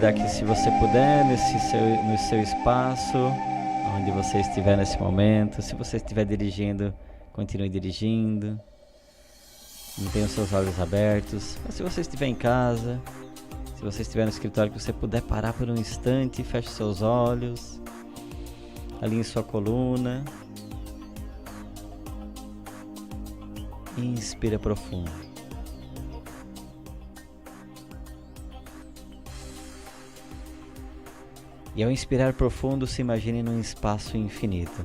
convidar que, se você puder, nesse seu, no seu espaço, onde você estiver nesse momento, se você estiver dirigindo, continue dirigindo. Mantenha os seus olhos abertos. Mas se você estiver em casa, se você estiver no escritório, que você puder parar por um instante, feche seus olhos, alinhe sua coluna. Inspira profundo. E ao inspirar profundo, se imagine num espaço infinito,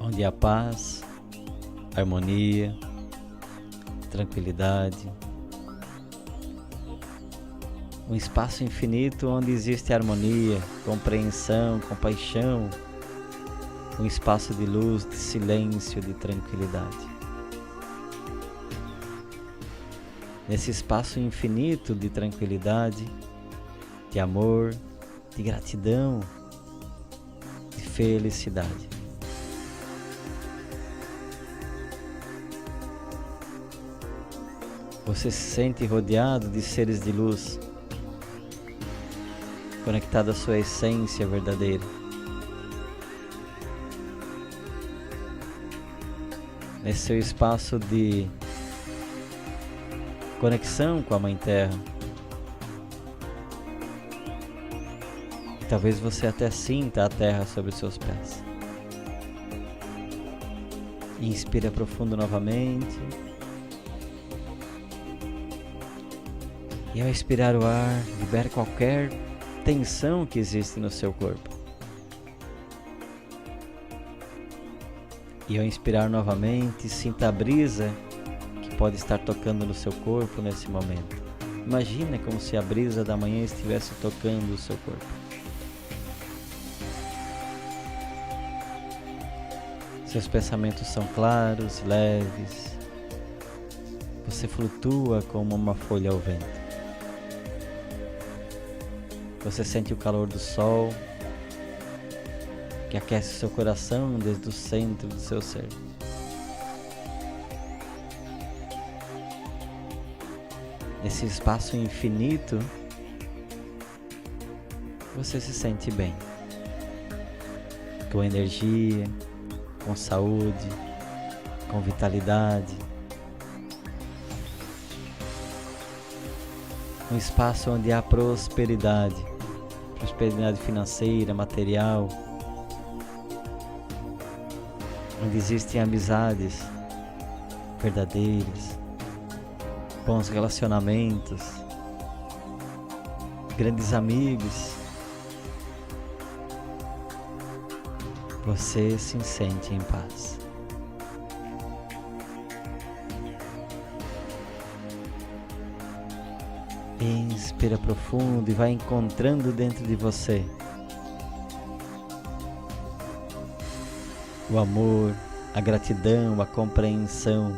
onde há paz, harmonia, tranquilidade. Um espaço infinito onde existe harmonia, compreensão, compaixão. Um espaço de luz, de silêncio, de tranquilidade. Nesse espaço infinito de tranquilidade, de amor, de gratidão, de felicidade. Você se sente rodeado de seres de luz, conectado à sua essência verdadeira. Nesse seu espaço de conexão com a Mãe Terra. Talvez você até sinta a terra sobre os seus pés. Inspira profundo novamente. E ao expirar o ar, libere qualquer tensão que existe no seu corpo. E ao inspirar novamente, sinta a brisa pode estar tocando no seu corpo nesse momento. Imagina como se a brisa da manhã estivesse tocando o seu corpo. Seus pensamentos são claros, leves. Você flutua como uma folha ao vento. Você sente o calor do sol que aquece seu coração desde o centro do seu ser. Nesse espaço infinito, você se sente bem, com energia, com saúde, com vitalidade. Um espaço onde há prosperidade, prosperidade financeira, material, onde existem amizades verdadeiras, bons relacionamentos, grandes amigos. Você se sente em paz. Inspira profundo e vai encontrando dentro de você o amor, a gratidão, a compreensão,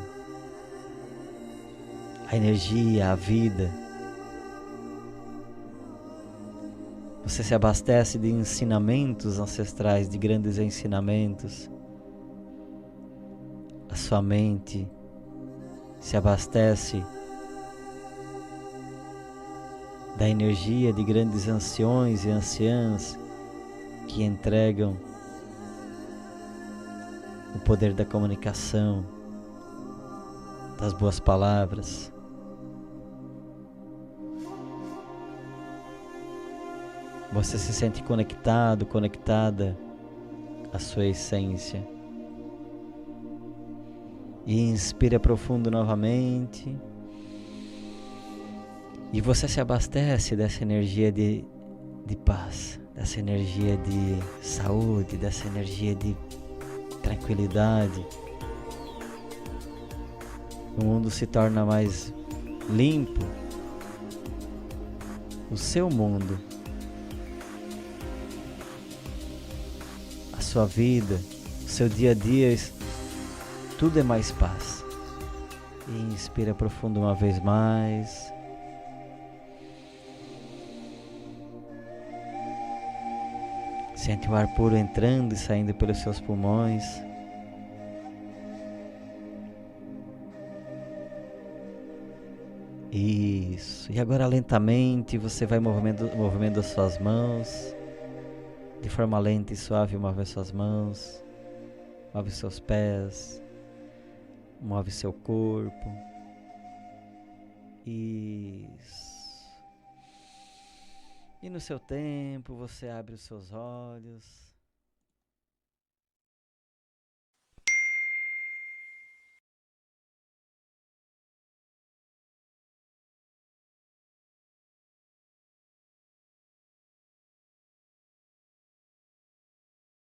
a energia, a vida. Você se abastece de ensinamentos ancestrais, de grandes ensinamentos. A sua mente se abastece da energia de grandes anciões e anciãs que entregam o poder da comunicação, das boas palavras. Você se sente conectado, conectada à sua essência. E inspira profundo novamente. E você se abastece dessa energia de, de paz, dessa energia de saúde, dessa energia de tranquilidade. O mundo se torna mais limpo. O seu mundo, sua vida, seu dia a dia, tudo é mais paz. Inspira profundo uma vez mais. Sente o ar puro entrando e saindo pelos seus pulmões. Isso. E agora lentamente você vai movendo, movendo as suas mãos. De forma lenta e suave, move as suas mãos. Move seus pés. Move seu corpo. Isso. E no seu tempo você abre os seus olhos.